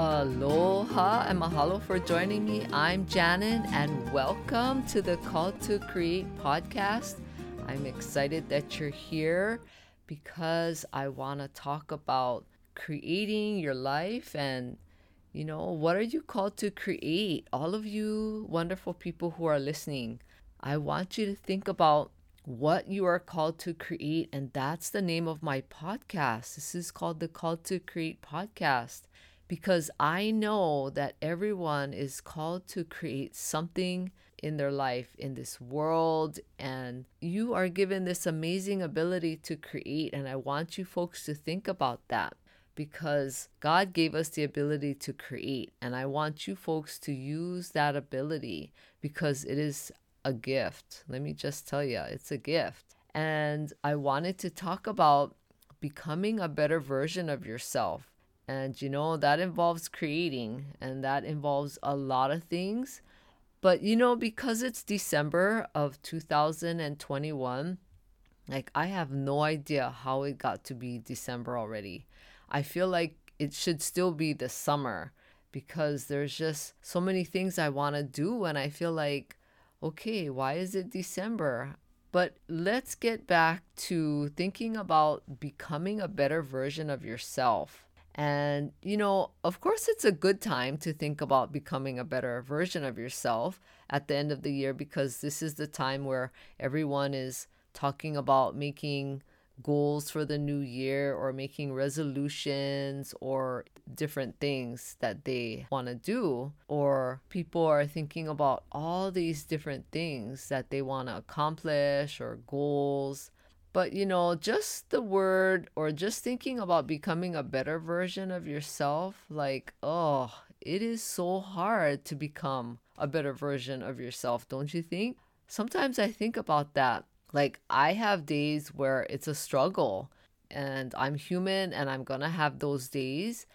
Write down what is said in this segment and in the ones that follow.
Aloha and mahalo for joining me. I'm Janin and welcome to the Call to Create podcast. I'm excited that you're here because I want to talk about creating your life and you know, what are you called to create? All of you wonderful people who are listening, I want you to think about what you are called to create. And that's the name of my podcast. This is called the Call to Create podcast because I know that everyone is called to create something in their life, in this world, and you are given this amazing ability to create. And I want you folks to think about that because God gave us the ability to create. And I want you folks to use that ability because it is a gift. Let me just tell you, it's a gift. And I wanted to talk about becoming a better version of yourself. And you know, that involves creating and that involves a lot of things. But you know, because it's December of 2021, like I have no idea how it got to be December already. I feel like it should still be the summer because there's just so many things I want to do and I feel like okay, why is it December? But let's get back to thinking about becoming a better version of yourself. And, you know, of course, it's a good time to think about becoming a better version of yourself at the end of the year because this is the time where everyone is talking about making goals for the new year or making resolutions or different things that they want to do. Or people are thinking about all these different things that they want to accomplish or goals but you know just the word or just thinking about becoming a better version of yourself like oh it is so hard to become a better version of yourself don't you think sometimes i think about that like, I have days where it's a struggle, and I'm human and I'm gonna have those days.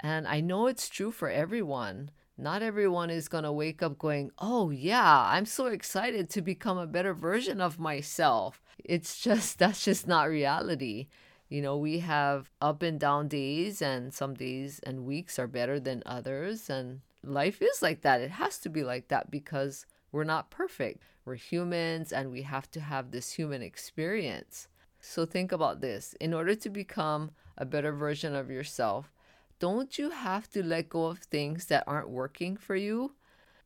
And I know it's true for everyone. Not everyone is gonna wake up going, Oh, yeah, I'm so excited to become a better version of myself. It's just, that's just not reality. You know, we have up and down days, and some days and weeks are better than others. And life is like that. It has to be like that because we're not perfect. We're humans and we have to have this human experience. So think about this. In order to become a better version of yourself, don't you have to let go of things that aren't working for you,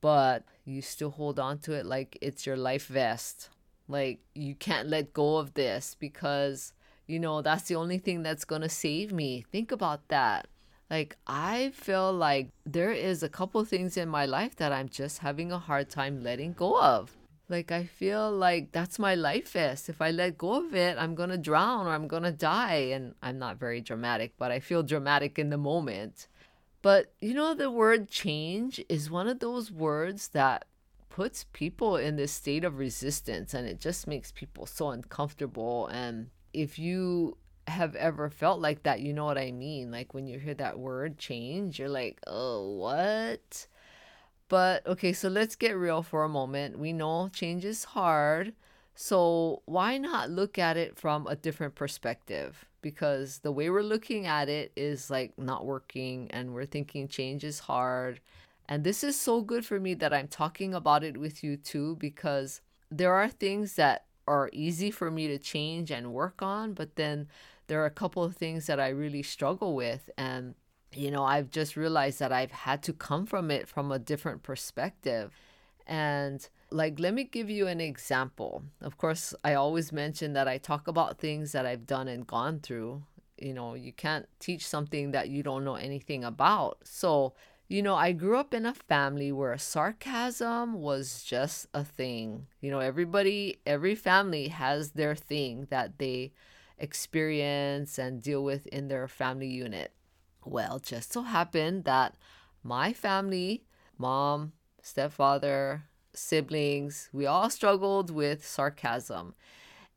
but you still hold on to it like it's your life vest? Like you can't let go of this because, you know, that's the only thing that's going to save me. Think about that. Like, I feel like there is a couple things in my life that I'm just having a hard time letting go of. Like, I feel like that's my life vest. If I let go of it, I'm gonna drown or I'm gonna die. And I'm not very dramatic, but I feel dramatic in the moment. But you know, the word change is one of those words that puts people in this state of resistance and it just makes people so uncomfortable. And if you have ever felt like that, you know what I mean. Like when you hear that word change, you're like, oh, what? But okay, so let's get real for a moment. We know change is hard. So why not look at it from a different perspective? Because the way we're looking at it is like not working and we're thinking change is hard. And this is so good for me that I'm talking about it with you too, because there are things that are easy for me to change and work on, but then there are a couple of things that I really struggle with. And, you know, I've just realized that I've had to come from it from a different perspective. And, like, let me give you an example. Of course, I always mention that I talk about things that I've done and gone through. You know, you can't teach something that you don't know anything about. So, you know, I grew up in a family where sarcasm was just a thing. You know, everybody, every family has their thing that they experience and deal with in their family unit. Well, just so happened that my family, mom, stepfather, siblings, we all struggled with sarcasm.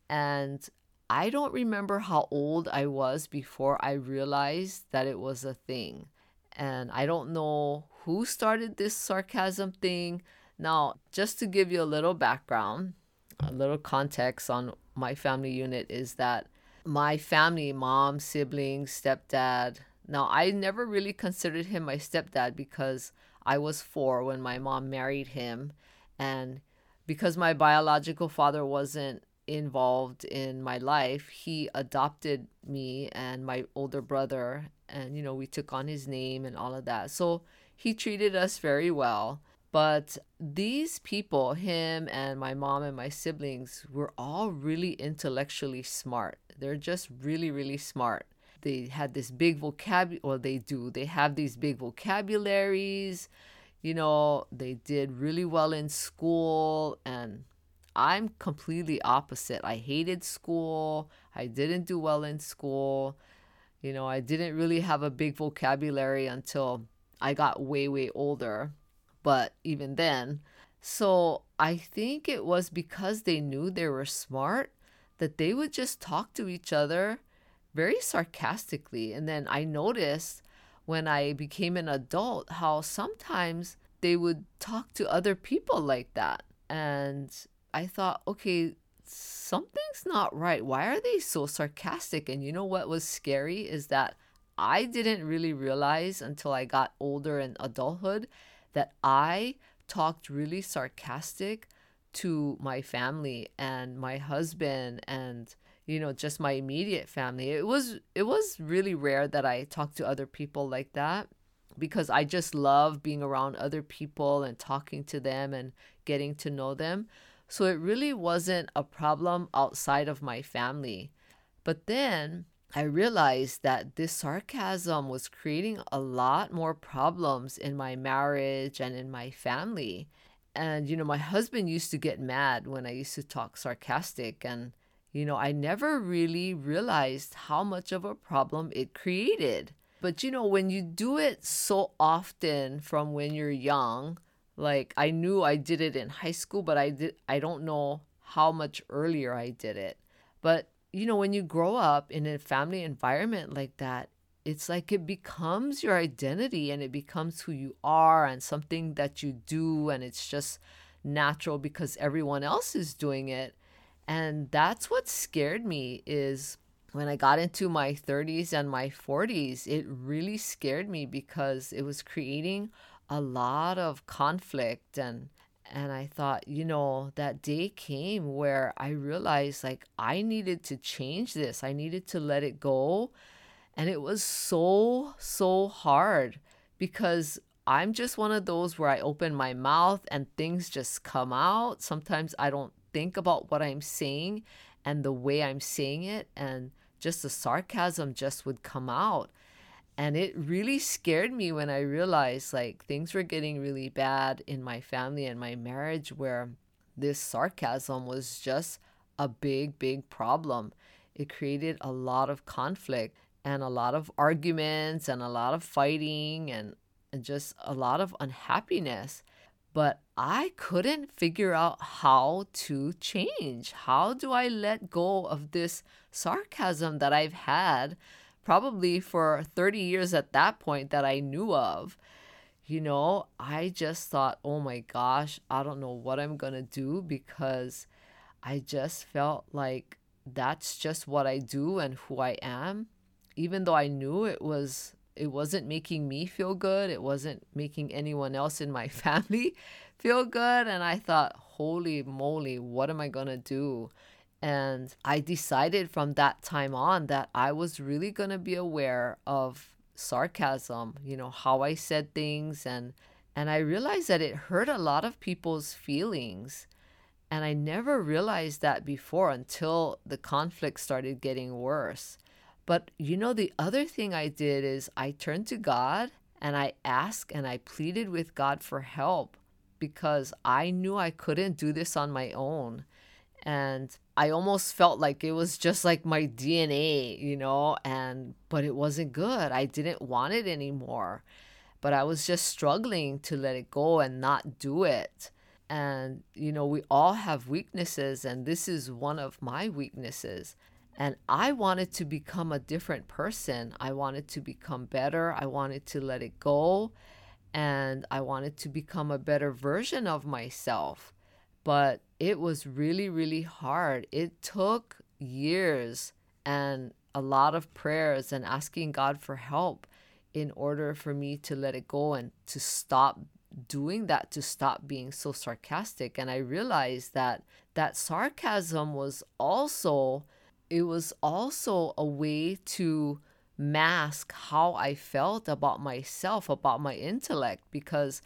And I don't remember how old I was before I realized that it was a thing. And I don't know who started this sarcasm thing. Now, just to give you a little background, a little context on my family unit is that my family, mom, siblings, stepdad, Now, I never really considered him my stepdad because I was four when my mom married him. And because my biological father wasn't involved in my life, he adopted me and my older brother. And, you know, we took on his name and all of that. So he treated us very well. But these people, him and my mom and my siblings, were all really intellectually smart. They're just really, really smart. They had this big vocabulary, or they do, they have these big vocabularies. You know, they did really well in school. And I'm completely opposite. I hated school. I didn't do well in school. You know, I didn't really have a big vocabulary until I got way, way older but even then. So I think it was because they knew they were smart that they would just talk to each other very sarcastically. And then I noticed when I became an adult how sometimes they would talk to other people like that. And I thought, okay, something's not right. Why are they so sarcastic? And you know what was scary is that I didn't really realize until I got older in adulthood that I talked really sarcastic to my family and my husband and you know just my immediate family it was it was really rare that i talked to other people like that because i just love being around other people and talking to them and getting to know them so it really wasn't a problem outside of my family but then I realized that this sarcasm was creating a lot more problems in my marriage and in my family. And, you know, my husband used to get mad when I used to talk sarcastic. And, you know, I never really realized how much of a problem it created. But, you know, when you do it so often from when you're young, like I knew I did it in high school, but I did I don't know how much earlier I did it. But you know, when you grow up in a family environment like that, it's like it becomes your identity and it becomes who you are and something that you do and it's just natural because everyone else is doing it. And that's what scared me is when I got into my 30s and my 40s, it really scared me because it was creating a lot of conflict and and I thought, you know, that day came where I realized like I needed to change this. I needed to let it go. And it was so, so hard because I'm just one of those where I open my mouth and things just come out. Sometimes I don't think about what I'm saying and the way I'm saying it, and just the sarcasm just would come out. And it really scared me when I realized like things were getting really bad in my family and my marriage where this sarcasm was just a big, big problem. It created a lot of conflict and a lot of arguments and a lot of fighting and, and just a lot of unhappiness. But I couldn't figure out how to change. How do I let go of this sarcasm that I've had probably for 30 years at that point that I knew of. You know, I just thought, oh my gosh, I don't know what I'm going to do because I just felt like that's just what I do and who I am. Even though I knew it was it wasn't making me feel good, it wasn't making anyone else in my family feel good and I thought, "Holy moly, what am I going to do?" And I decided from that time on that I was really going to be aware of sarcasm, you know, how I said things and and I realized that it hurt a lot of people's feelings. And I never realized that before until the conflict started getting worse. But you know, the other thing I did is I turned to God and I asked and I pleaded with God for help because I knew I couldn't do this on my own and I almost felt like it was just like my DNA, you know, and but it wasn't good. I didn't want it anymore. But I was just struggling to let it go and not do it. And you know, we all have weaknesses and this is one of my weaknesses. And I wanted to become a different person. I wanted to become better. I wanted to let it go and I wanted to become a better version of myself but it was really, really hard. It took years and a lot of prayers and asking God for help. in order for me to let it go and to stop doing that to stop being so sarcastic and i realized that that sarcasm was also it was also a way to mask how i felt about myself about my intellect because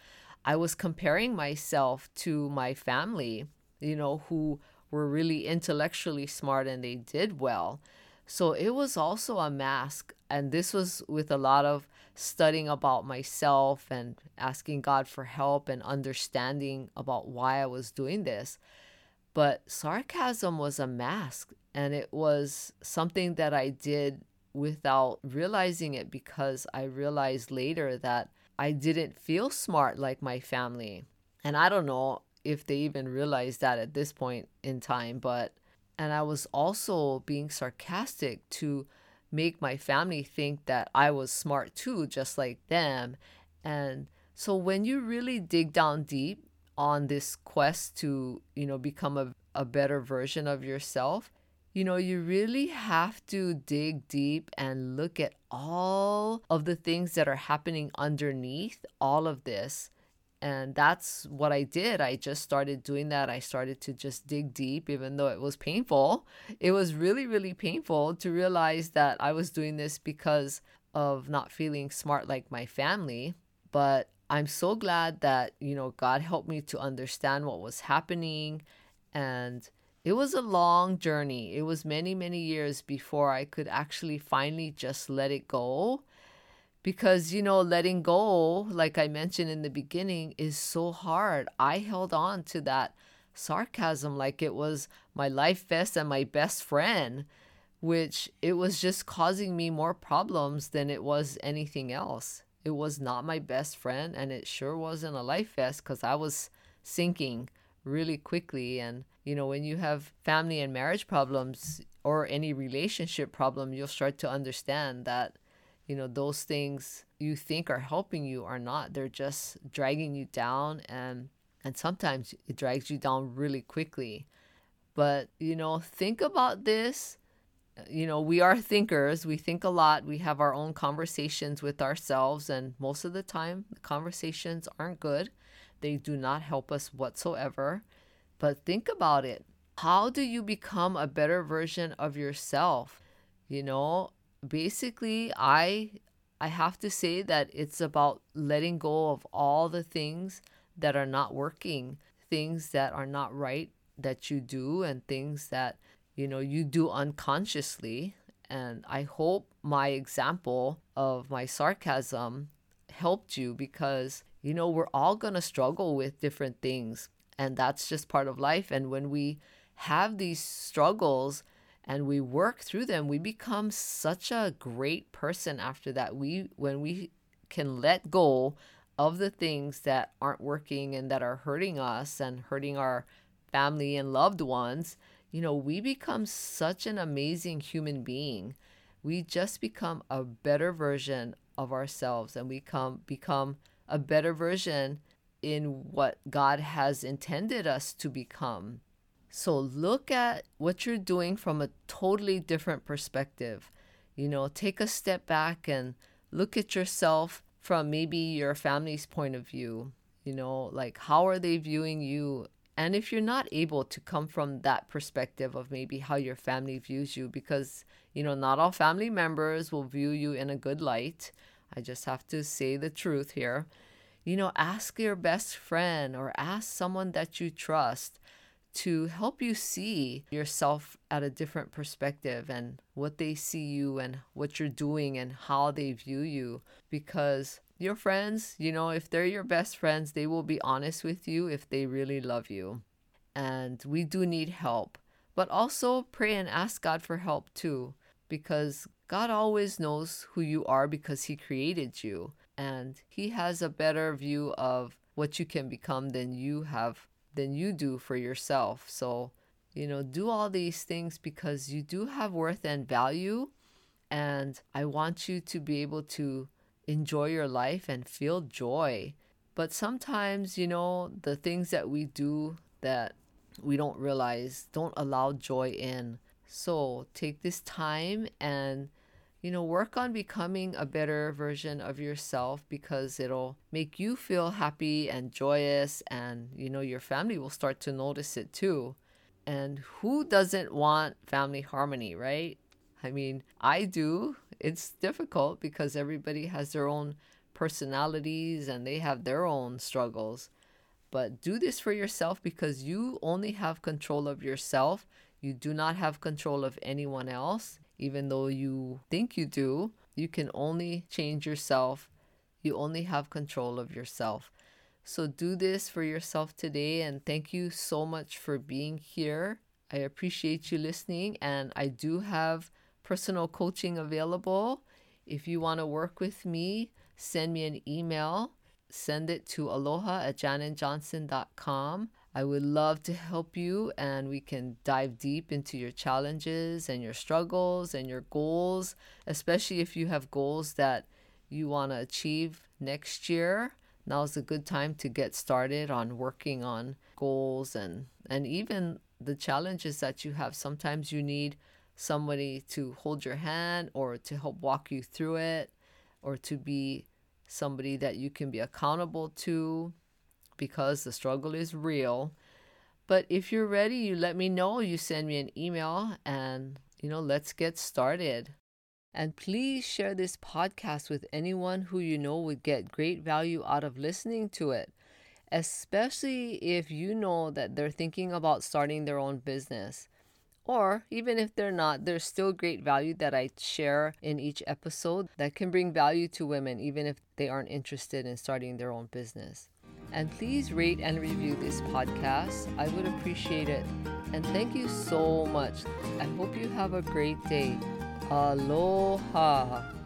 i was comparing myself to my family you know who were really intellectually smart and they did well so it was also a mask and this was with a lot of studying about myself and asking God for help and understanding about why I was doing this. But sarcasm was a mask and it was something that I did without realizing it because I realized later that I didn't feel smart like my family. And I don't know if they even realized that at this point in time, but and I was also being sarcastic to make my family think that I was smart too, just like them. And so when you really dig down deep on this quest to, you know, become a, a better version of yourself, you know, you really have to dig deep and look at all of the things that are happening underneath all of this and that's what I did. I just started doing that. I started to just dig deep, even though it was painful. It was really, really painful to realize that I was doing this because of not feeling smart like my family. But I'm so glad that, you know, God helped me to understand what was happening. And it was a long journey. It was many, many years before I could actually finally just let it go because you know letting go like i mentioned in the beginning is so hard i held on to that sarcasm like it was my life vest and my best friend which it was just causing me more problems than it was anything else it was not my best friend and it sure wasn't a life vest because i was sinking really quickly. And you know when you have family and marriage problems or any relationship problem you'll start to understand that you know those things you think are helping you are not. They're just dragging you down and and sometimes it drags you down really quickly. But you know think about this you know we are thinkers. We think a lot. We have our own conversations with ourselves and most of the time the conversations aren't good. They do not help us whatsoever. But think about it. How do you become a better version of yourself? You know basically i i have to say that it's about letting go of all the things that are not working things that are not right that you do and things that you know you do unconsciously. And i hope my example of my sarcasm helped you because you know we're all going to struggle with different things. And that's just part of life. And when we have these struggles and we work through them we become such a great person after that. We when we can let go of the things that aren't working and that are hurting us and hurting our family and loved ones you know we become such an amazing human being we just become a better version of ourselves and we come become a better version in what God has intended us to become so look at what you're doing from a totally different perspective. You know, take a step back and look at yourself from maybe your family's point of view. You know, like how are they viewing you? And if you're not able to come from that perspective of maybe how your family views you, because, you know, not all family members will view you in a good light. I just have to say the truth here. You know, ask your best friend or ask someone that you trust to help you see yourself at a different perspective and what they see you and what you're doing and how they view you. Because your friends, you know, if they're your best friends, they will be honest with you if they really love you. And we do need help. But also pray and ask God for help too, because God always knows who you are because He created you. And He has a better view of what you can become than you have than you do for yourself. So, you know, do all these things because you do have worth and value. And I want you to be able to enjoy your life and feel joy. But sometimes, you know, the things that we do that we don't realize don't allow joy in. So take this time and, you know, work on becoming a better version of yourself because it'll make you feel happy and joyous, and, you know, your family will start to notice it too. And who doesn't want family harmony, right? I mean, I do. It's difficult because everybody has their own personalities and they have their own struggles. But do this for yourself because you only have control of yourself. You do not have control of anyone else even though you think you do, you can only change yourself. You only have control of yourself. So do this for yourself today. And thank you so much for being here. I appreciate you listening. And I do have personal coaching available. If you want to work with me, send me an email. Send it to aloha at janinjohnson.com. I would love to help you, and we can dive deep into your challenges and your struggles and your goals, especially if you have goals that you want to achieve next year. Now is a good time to get started on working on goals and, and even the challenges that you have. Sometimes you need somebody to hold your hand or to help walk you through it or to be somebody that you can be accountable to because the struggle is real. But if you're ready, you let me know. You send me an email and, you know, let's get started. And please share this podcast with anyone who you know would get great value out of listening to it, especially if you know that they're thinking about starting their own business. Or even if they're not, there's still great value that I share in each episode that can bring value to women, even if they aren't interested in starting their own business. And please rate and review this podcast. I would appreciate it. And thank you so much. I hope you have a great day. Aloha.